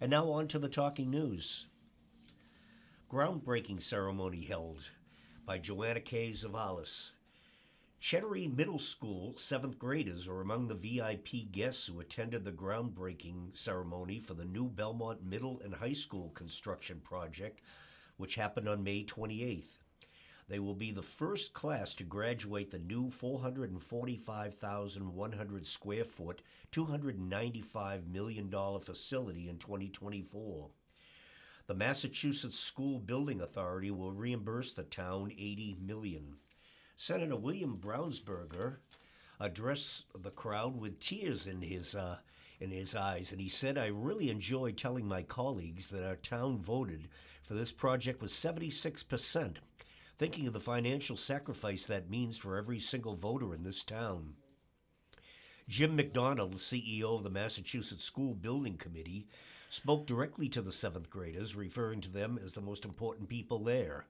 And now on to the talking news. Groundbreaking ceremony held by Joanna K. Zavalis. Chenery Middle School seventh graders are among the VIP guests who attended the groundbreaking ceremony for the new Belmont Middle and High School construction project, which happened on May 28th. They will be the first class to graduate the new 445,100 square foot, $295 million facility in 2024. The Massachusetts School Building Authority will reimburse the town 80 million. Senator William Brownsberger addressed the crowd with tears in his uh, in his eyes, and he said, "I really enjoyed telling my colleagues that our town voted for this project with 76 percent." Thinking of the financial sacrifice that means for every single voter in this town. Jim McDonald, CEO of the Massachusetts School Building Committee, spoke directly to the seventh graders, referring to them as the most important people there.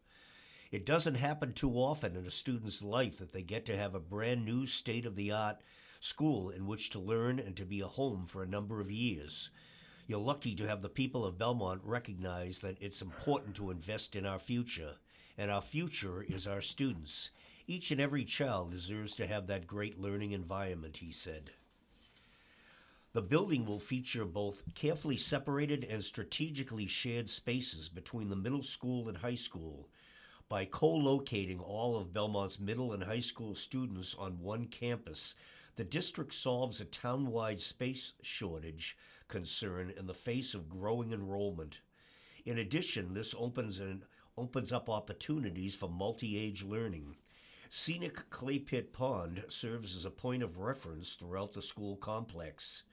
It doesn't happen too often in a student's life that they get to have a brand new state of the art school in which to learn and to be a home for a number of years. You're lucky to have the people of Belmont recognize that it's important to invest in our future and our future is our students. Each and every child deserves to have that great learning environment, he said. The building will feature both carefully separated and strategically shared spaces between the middle school and high school. By co locating all of Belmont's middle and high school students on one campus, the district solves a townwide space shortage concern in the face of growing enrollment. In addition, this opens an opens up opportunities for multi age learning. Scenic Clay Pit Pond serves as a point of reference throughout the school complex.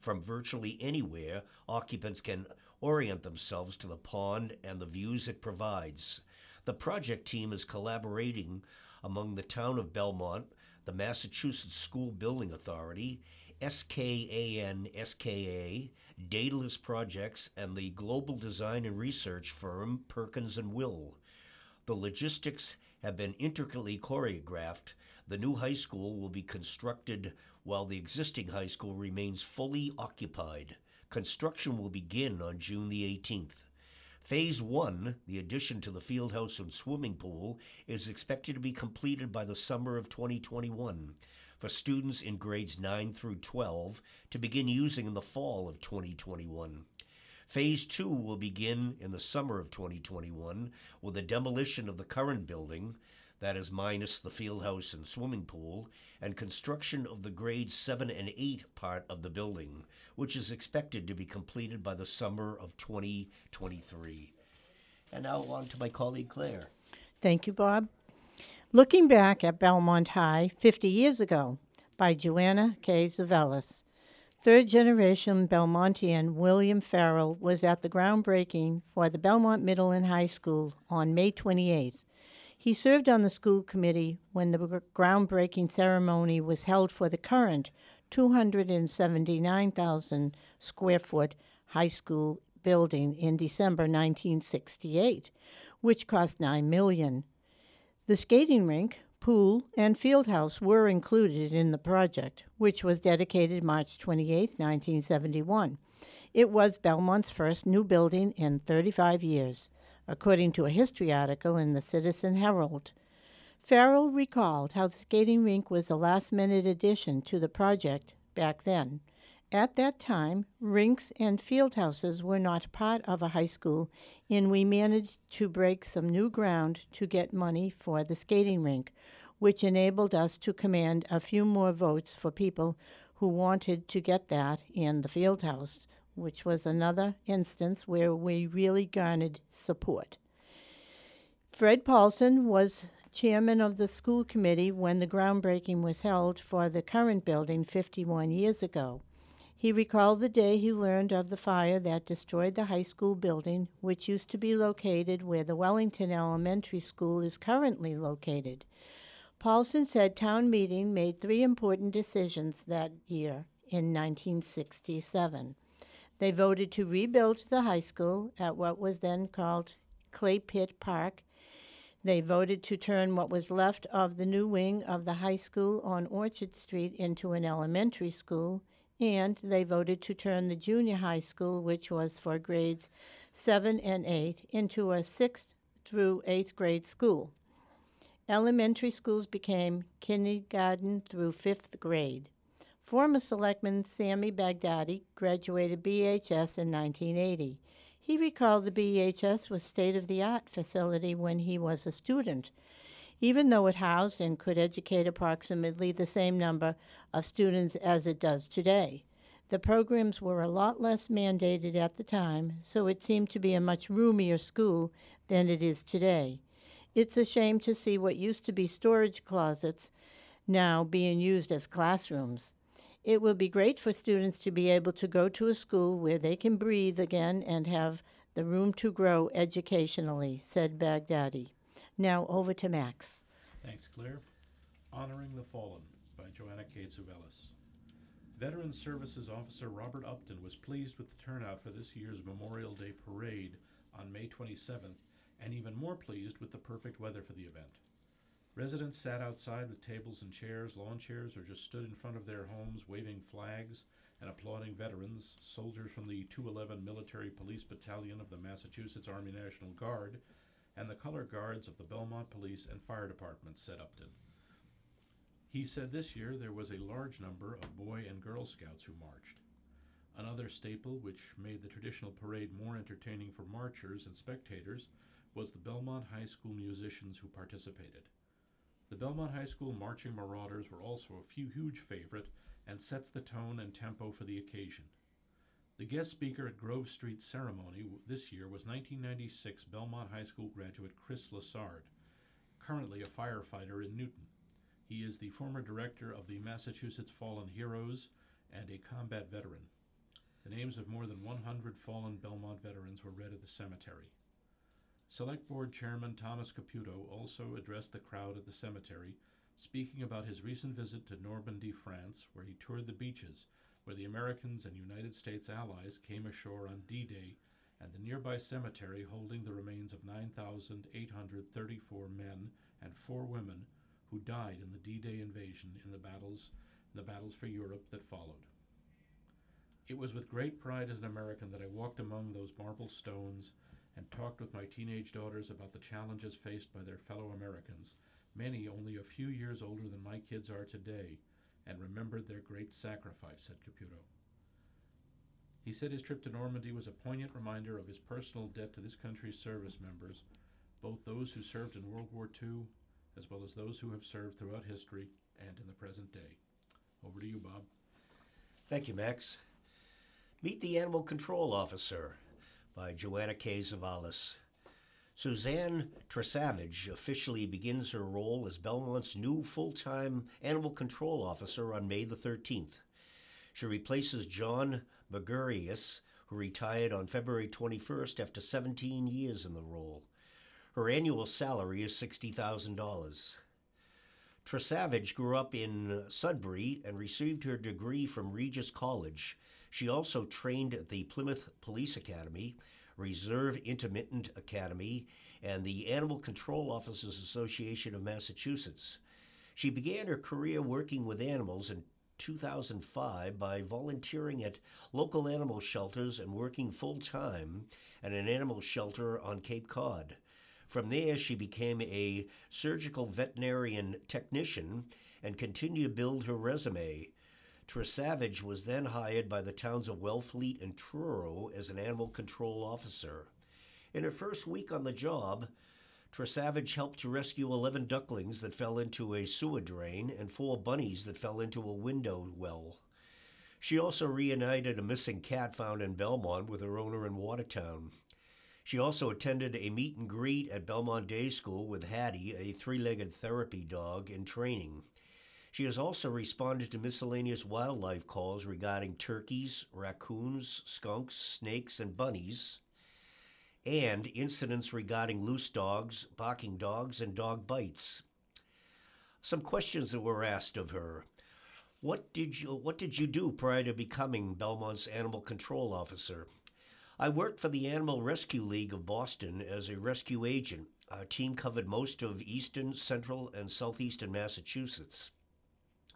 From virtually anywhere, occupants can orient themselves to the pond and the views it provides. The project team is collaborating among the town of Belmont, the Massachusetts School Building Authority, SKAN SKA, Daedalus Projects, and the global design and research firm Perkins and Will. The logistics have been intricately choreographed. The new high school will be constructed while the existing high school remains fully occupied. Construction will begin on June the 18th. Phase 1, the addition to the field house and swimming pool, is expected to be completed by the summer of 2021 for students in grades 9 through 12 to begin using in the fall of 2021. Phase 2 will begin in the summer of 2021 with the demolition of the current building, that is minus the field house and swimming pool, and construction of the grades 7 and 8 part of the building, which is expected to be completed by the summer of 2023. And now on to my colleague Claire. Thank you, Bob. Looking Back at Belmont High 50 Years Ago by Joanna K. Zavellis. Third generation Belmontian William Farrell was at the groundbreaking for the Belmont Middle and High School on May 28th. He served on the school committee when the groundbreaking ceremony was held for the current 279,000 square foot high school building in December 1968, which cost 9 million. The skating rink, pool, and field house were included in the project, which was dedicated March 28, 1971. It was Belmont's first new building in 35 years, according to a history article in the Citizen Herald. Farrell recalled how the skating rink was a last minute addition to the project back then. At that time, rinks and field houses were not part of a high school, and we managed to break some new ground to get money for the skating rink, which enabled us to command a few more votes for people who wanted to get that and the field house, which was another instance where we really garnered support. Fred Paulson was chairman of the school committee when the groundbreaking was held for the current building 51 years ago. He recalled the day he learned of the fire that destroyed the high school building, which used to be located where the Wellington Elementary School is currently located. Paulson said town meeting made three important decisions that year in 1967. They voted to rebuild the high school at what was then called Clay Pit Park. They voted to turn what was left of the new wing of the high school on Orchard Street into an elementary school, and they voted to turn the junior high school, which was for grades 7 and 8, into a 6th through 8th grade school. Elementary schools became kindergarten through 5th grade. Former Selectman Sami Baghdady graduated BHS in 1980. He recalled the BHS was state of the art facility when he was a student. Even though it housed and could educate approximately the same number of students as it does today. The programs were a lot less mandated at the time, so it seemed to be a much roomier school than it is today. It's a shame to see what used to be storage closets now being used as classrooms. It will be great for students to be able to go to a school where they can breathe again and have the room to grow educationally, said Baghdady. Now over to Max. Thanks, Claire. Honoring the Fallen by Joanna K. Zavalis. Veteran Services Officer Robert Upton was pleased with the turnout for this year's Memorial Day Parade on May 27th and even more pleased with the perfect weather for the event. Residents sat outside with tables and chairs, lawn chairs, or just stood in front of their homes waving flags and applauding veterans, soldiers from the 211 Military Police Battalion of the Massachusetts Army National Guard, and the color guards of the Belmont Police and Fire Departments, said Upton. He said this year there was a large number of Boy and Girl Scouts who marched. Another staple, which made the traditional parade more entertaining for marchers and spectators, was the Belmont High School musicians who participated. The Belmont High School Marching Marauders were also a few huge favorite and sets the tone and tempo for the occasion. The guest speaker at Grove Street ceremony this year was 1996 Belmont High School graduate Chris Lassard, currently a firefighter in Newton. He is the former director of the Massachusetts Fallen Heroes and a combat veteran. The names of more than 100 fallen Belmont veterans were read at the cemetery. Select Board Chairman Thomas Caputo also addressed the crowd at the cemetery, speaking about his recent visit to Normandy, France, where he toured the beaches where the Americans and United States allies came ashore on D Day, and the nearby cemetery holding the remains of 9,834 men and four women who died in the D Day invasion in the battles, the battles for Europe that followed. It was with great pride as an American that I walked among those marble stones and talked with my teenage daughters about the challenges faced by their fellow Americans, many only a few years older than my kids are today, and remembered their great sacrifice, said Caputo. He said his trip to Normandy was a poignant reminder of his personal debt to this country's service members, both those who served in World War II as well as those who have served throughout history and in the present day. Over to you, Bob. Thank you, Max. Meet the Animal Control Officer by Joanna K. Zavalis. Suzanne Tresavage officially begins her role as Belmont's new full time animal control officer on May the 13th. She replaces John Magurius, who retired on February 21st after 17 years in the role. Her annual salary is $60,000. Tresavage grew up in Sudbury and received her degree from Regis College. She also trained at the Plymouth Police Academy, Reserve Intermittent Academy, and the Animal Control Officers Association of Massachusetts. She began her career working with animals in 2005 by volunteering at local animal shelters and working full time at an animal shelter on Cape Cod. From there, she became a surgical veterinarian technician and continued to build her resume. Tresavage was then hired by the towns of Wellfleet and Truro as an animal control officer. In her first week on the job, Tresavage helped to rescue 11 ducklings that fell into a sewer drain and four bunnies that fell into a window well. She also reunited a missing cat found in Belmont with her owner in Watertown. She also attended a meet and greet at Belmont Day School with Hattie, a three legged therapy dog in training. She has also responded to miscellaneous wildlife calls regarding turkeys, raccoons, skunks, snakes, and bunnies, and incidents regarding loose dogs, barking dogs, and dog bites. Some questions that were asked of her. What did you what did you do prior to becoming Belmont's animal control officer? I worked for the Animal Rescue League of Boston as a rescue agent. Our team covered most of eastern, central, and southeastern Massachusetts.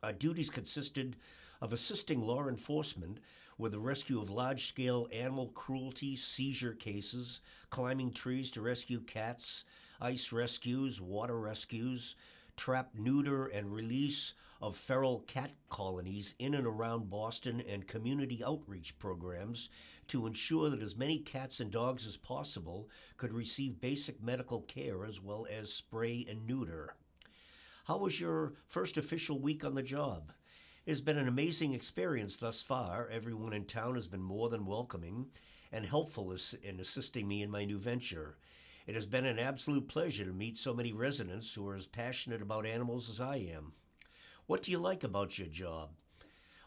Our duties consisted of assisting law enforcement with the rescue of large scale animal cruelty seizure cases, climbing trees to rescue cats, ice rescues, water rescues, trap, neuter, and release of feral cat colonies in and around Boston, and community outreach programs to ensure that as many cats and dogs as possible could receive basic medical care as well as spray and neuter. How was your first official week on the job? It has been an amazing experience thus far. Everyone in town has been more than welcoming and helpful in assisting me in my new venture. It has been an absolute pleasure to meet so many residents who are as passionate about animals as I am. What do you like about your job?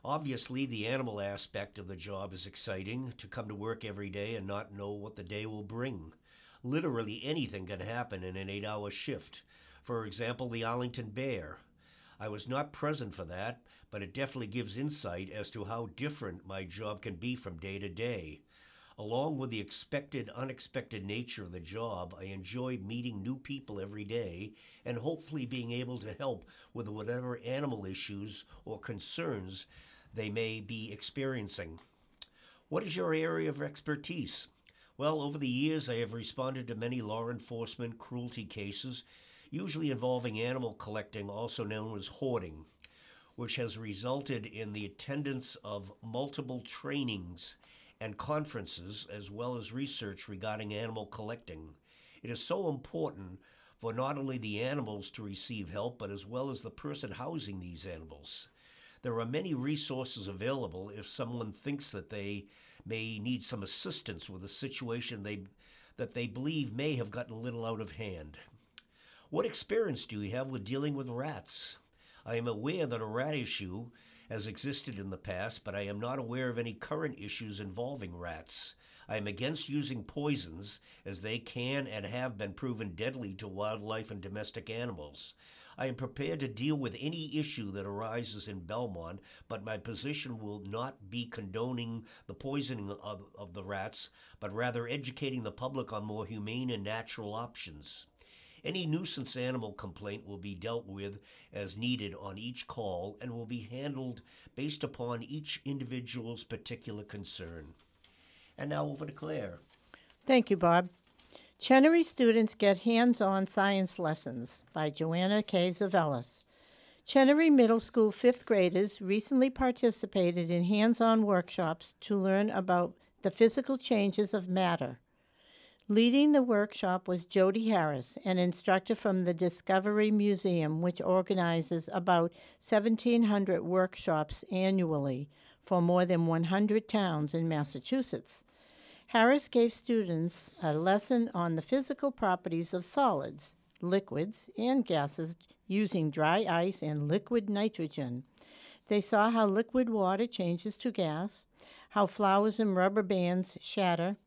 Obviously, the animal aspect of the job is exciting to come to work every day and not know what the day will bring. Literally anything can happen in an eight hour shift. For example, the Arlington Bear. I was not present for that, but it definitely gives insight as to how different my job can be from day to day. Along with the expected, unexpected nature of the job, I enjoy meeting new people every day and hopefully being able to help with whatever animal issues or concerns they may be experiencing. What is your area of expertise? Well, over the years, I have responded to many law enforcement cruelty cases usually involving animal collecting, also known as hoarding, which has resulted in the attendance of multiple trainings and conferences, as well as research regarding animal collecting. It is so important for not only the animals to receive help, but as well as the person housing these animals. There are many resources available if someone thinks that they may need some assistance with a situation they, that they believe may have gotten a little out of hand. What experience do you have with dealing with rats? I am aware that a rat issue has existed in the past, but I am not aware of any current issues involving rats. I am against using poisons, as they can and have been proven deadly to wildlife and domestic animals. I am prepared to deal with any issue that arises in Belmont, but my position will not be condoning the poisoning of, of the rats, but rather educating the public on more humane and natural options. Any nuisance animal complaint will be dealt with as needed on each call and will be handled based upon each individual's particular concern. And now over to Claire. Thank you, Bob. Chenery students get hands on science lessons by Joanna K. Zavelis. Chenery Middle School fifth graders recently participated in hands on workshops to learn about the physical changes of matter Leading the workshop was Jody Harris, an instructor from the Discovery Museum, which organizes about 1,700 workshops annually for more than 100 towns in Massachusetts. Harris gave students a lesson on the physical properties of solids, liquids, and gases using dry ice and liquid nitrogen. They saw how liquid water changes to gas, how flowers and rubber bands shatter,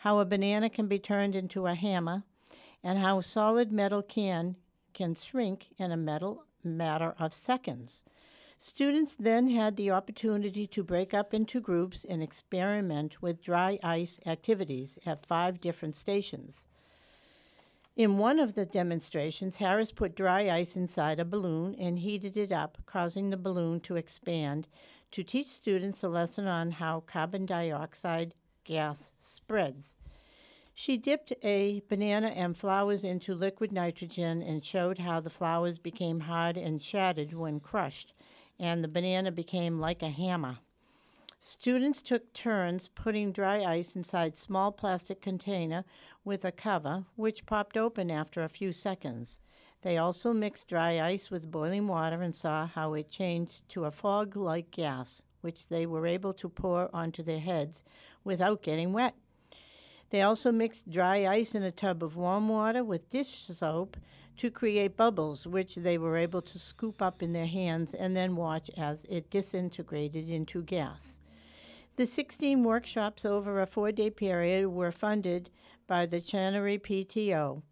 how a banana can be turned into a hammer, and how solid metal can can shrink in a metal matter of seconds. Students then had the opportunity to break up into groups and experiment with dry ice activities at five different stations. In one of the demonstrations, Harris put dry ice inside a balloon and heated it up, causing the balloon to expand to teach students a lesson on how carbon dioxide gas spreads. She dipped a banana and flowers into liquid nitrogen and showed how the flowers became hard and shattered when crushed, and the banana became like a hammer. Students took turns putting dry ice inside small plastic container with a cover, which popped open after a few seconds. They also mixed dry ice with boiling water and saw how it changed to a fog like gas, which they were able to pour onto their heads without getting wet. They also mixed dry ice in a tub of warm water with dish soap to create bubbles, which they were able to scoop up in their hands and then watch as it disintegrated into gas. The 16 workshops over a four day period were funded by the Chenery PTO.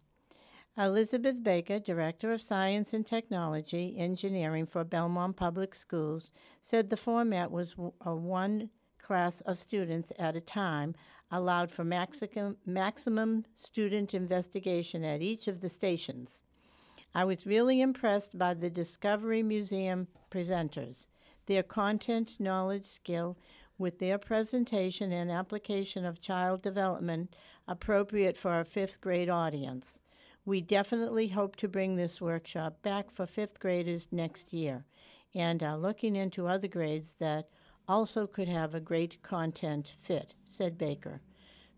Elizabeth Baker, Director of Science and Technology Engineering for Belmont Public Schools, said the format was a one class of students at a time, allowed for maximum, maximum student investigation at each of the stations. I was really impressed by the Discovery Museum presenters. Their content, knowledge, skill, with their presentation and application of child development appropriate for a fifth grade audience. We definitely hope to bring this workshop back for fifth graders next year and are looking into other grades that also could have a great content fit, said Baker.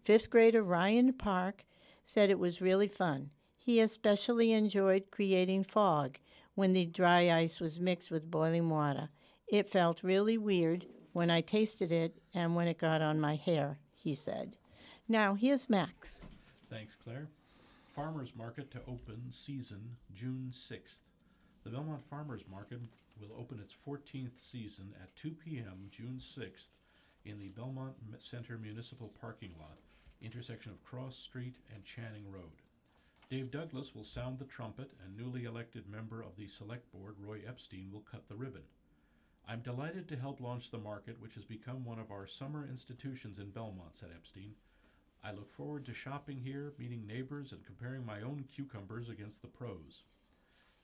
Fifth grader Ryan Park said it was really fun. He especially enjoyed creating fog when the dry ice was mixed with boiling water. It felt really weird when I tasted it and when it got on my hair, he said. Now, here's Max. Thanks, Claire. Farmers Market to open season June 6th. The Belmont Farmers Market will open its 14th season at 2 p.m. June 6th in the Belmont Center Municipal Parking Lot, intersection of Cross Street and Channing Road. Dave Douglas will sound the trumpet, and newly elected member of the Select Board, Roy Epstein, will cut the ribbon. I'm delighted to help launch the market, which has become one of our summer institutions in Belmont, said Epstein. I look forward to shopping here, meeting neighbors, and comparing my own cucumbers against the pros.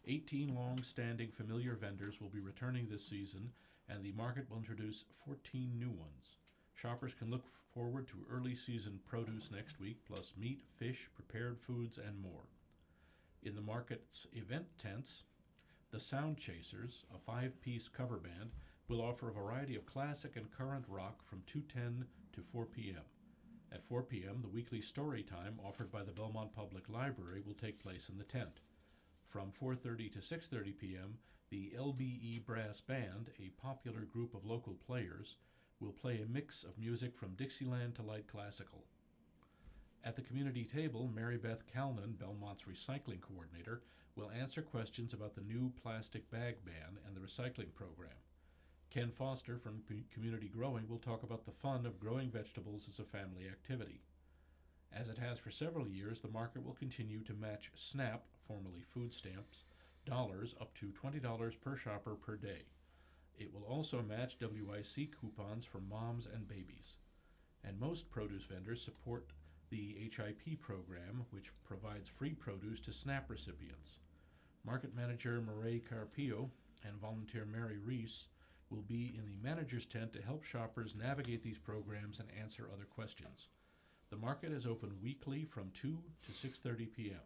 18 long standing familiar vendors will be returning this season, and the market will introduce 14 new ones. Shoppers can look forward to early season produce next week, plus meat, fish, prepared foods, and more. In the market's event tents, the Sound Chasers, a five piece cover band, will offer a variety of classic and current rock from 2:10 to 4 p.m. At 4 p.m., the weekly story time offered by the Belmont Public Library will take place in the tent. From 4:30 to 6:30 p.m., the LBE Brass Band, a popular group of local players, will play a mix of music from Dixieland to light classical. At the community table, Mary Beth Calnan, Belmont's recycling coordinator, will answer questions about the new plastic bag ban and the recycling program. Ken Foster from Community Growing will talk about the fun of growing vegetables as a family activity. As it has for several years, the market will continue to match SNAP, formerly food stamps, dollars up to $20 per shopper per day. It will also match WIC coupons for moms and babies. And most produce vendors support the HIP program, which provides free produce to SNAP recipients. Market manager Murray Carpio and volunteer Mary Reese will be in the manager's tent to help shoppers navigate these programs and answer other questions. The market is open weekly from 2 to 6:30 p.m.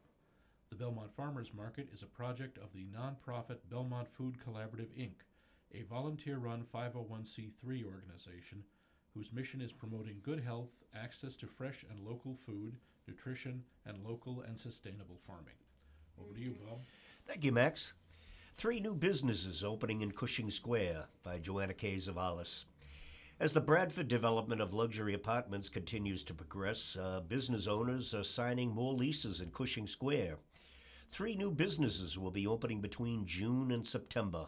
The Belmont Farmers Market is a project of the nonprofit Belmont Food Collaborative Inc., a volunteer-run 501c3 organization whose mission is promoting good health, access to fresh and local food, nutrition, and local and sustainable farming. Over to you, Bob. Thank you, Max. Three new businesses opening in Cushing Square by Joanna K. Zavalis. As the Bradford development of luxury apartments continues to progress, uh, business owners are signing more leases in Cushing Square. Three new businesses will be opening between June and September.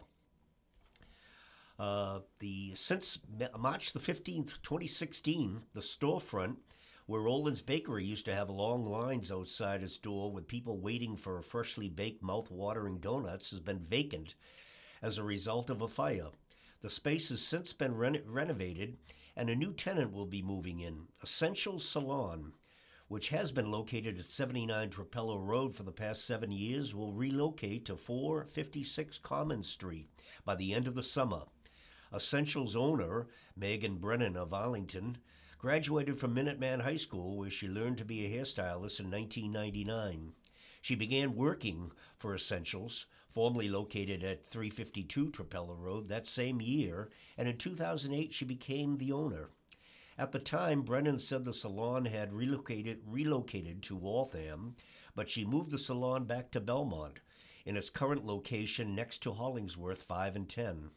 Uh, the since March the fifteenth, twenty sixteen, the storefront where Roland's Bakery used to have long lines outside its door with people waiting for freshly baked, mouth-watering donuts, has been vacant as a result of a fire. The space has since been renovated, and a new tenant will be moving in, Essential Salon, which has been located at 79 Trapelo Road for the past seven years, will relocate to 456 Commons Street by the end of the summer. Essential's owner, Megan Brennan of Arlington, graduated from Minuteman High School, where she learned to be a hairstylist in 1999. She began working for Essentials, formerly located at 352 Trapelo Road, that same year, and in 2008 she became the owner. At the time, Brennan said the salon had relocated, relocated to Waltham, but she moved the salon back to Belmont, in its current location next to Hollingsworth 5 and 10.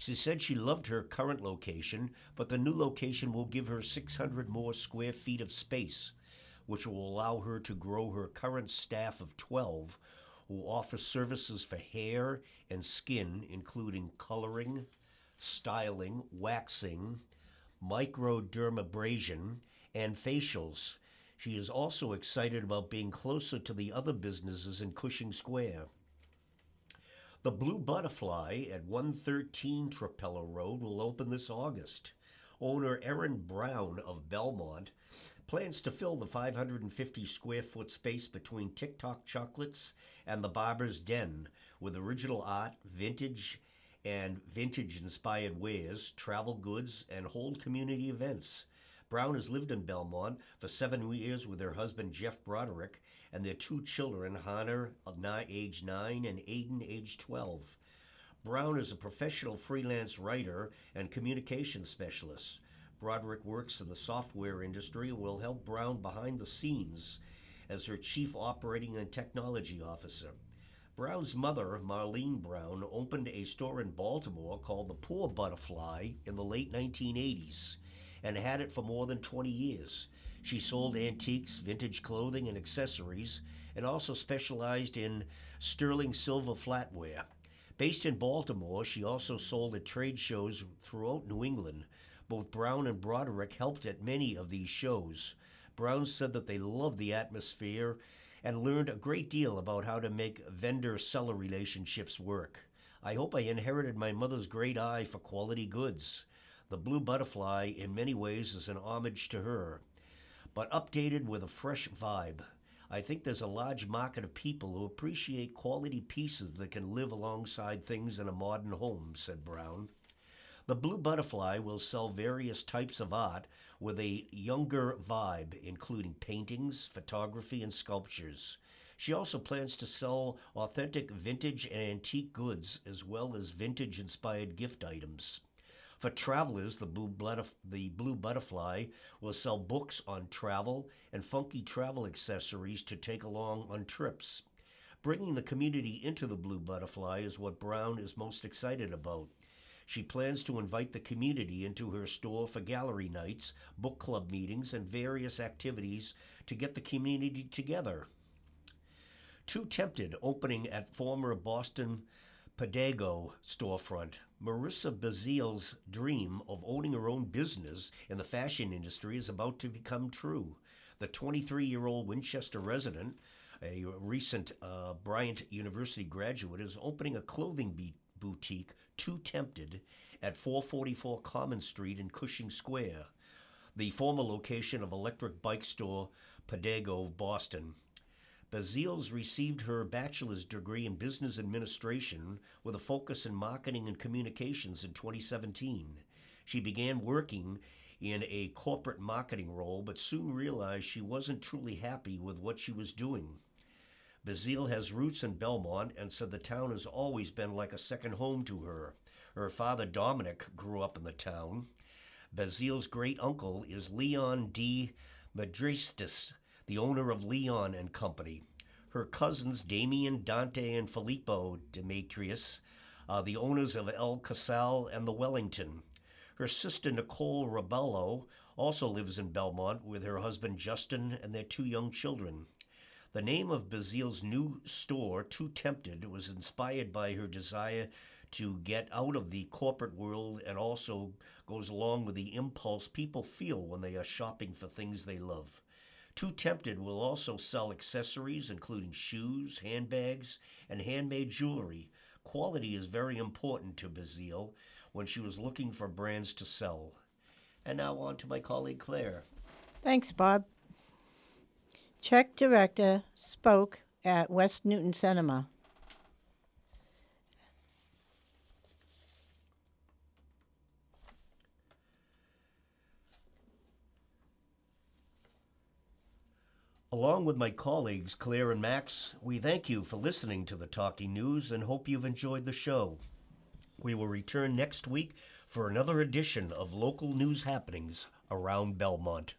She said she loved her current location, but the new location will give her 600 more square feet of space, which will allow her to grow her current staff of 12 who offer services for hair and skin, including coloring, styling, waxing, microdermabrasion, and facials. She is also excited about being closer to the other businesses in Cushing Square. The Blue Butterfly at 113 Trapelo Road will open this August. Owner Erin Brown of Belmont plans to fill the 550 square foot space between TikTok Chocolates and the Barber's Den with original art, vintage and vintage inspired wares, travel goods, and hold community events. Brown has lived in Belmont for seven years with her husband Jeff Broderick and their two children, Hannah, age 9, and Aiden, age 12. Brown is a professional freelance writer and communication specialist. Broderick works in the software industry and will help Brown behind the scenes as her chief operating and technology officer. Brown's mother, Marlene Brown, opened a store in Baltimore called the Poor Butterfly in the late 1980s and had it for more than 20 years. She sold antiques, vintage clothing, and accessories, and also specialized in sterling silver flatware. Based in Baltimore, she also sold at trade shows throughout New England. Both Brown and Broderick helped at many of these shows. Brown said that they loved the atmosphere and learned a great deal about how to make vendor seller relationships work. I hope I inherited my mother's great eye for quality goods. The Blue Butterfly, in many ways, is an homage to her, but updated with a fresh vibe. I think there's a large market of people who appreciate quality pieces that can live alongside things in a modern home, said Brown. The Blue Butterfly will sell various types of art with a younger vibe, including paintings, photography, and sculptures. She also plans to sell authentic vintage and antique goods as well as vintage inspired gift items. For travelers, the Blue, Butterf- the Blue Butterfly will sell books on travel and funky travel accessories to take along on trips. Bringing the community into the Blue Butterfly is what Brown is most excited about. She plans to invite the community into her store for gallery nights, book club meetings, and various activities to get the community together. Too Tempted opening at former Boston Pedego storefront. Marissa Bazile's dream of owning her own business in the fashion industry is about to become true. The 23 year old Winchester resident, a recent uh, Bryant University graduate, is opening a clothing boutique, Too Tempted, at 444 Common Street in Cushing Square, the former location of electric bike store Pedego of Boston. Baziles received her bachelor's degree in business administration with a focus in marketing and communications in 2017. She began working in a corporate marketing role, but soon realized she wasn't truly happy with what she was doing. Bazile has roots in Belmont and said the town has always been like a second home to her. Her father, Dominic, grew up in the town. Bazile's great uncle is Leon de Magistris, the owner of Leon and Company. Her cousins, Damien, Dante, and Filippo de Magistris, are the owners of Il Casale and the Wellington. Her sister, Nicole Rabello, also lives in Belmont with her husband, Justin, and their two young children. The name of Bazile's new store, Too Tempted, was inspired by her desire to get out of the corporate world and also goes along with the impulse people feel when they are shopping for things they love. Too Tempted will also sell accessories, including shoes, handbags, and handmade jewelry. Quality is very important to Bazile when she was looking for brands to sell. And now on to my colleague Claire. Thanks, Bob. Czech director spoke at West Newton Cinema. Along with my colleagues Claire and Max, we thank you for listening to the Talking News and hope you've enjoyed the show. We will return next week for another edition of local news happenings around Belmont.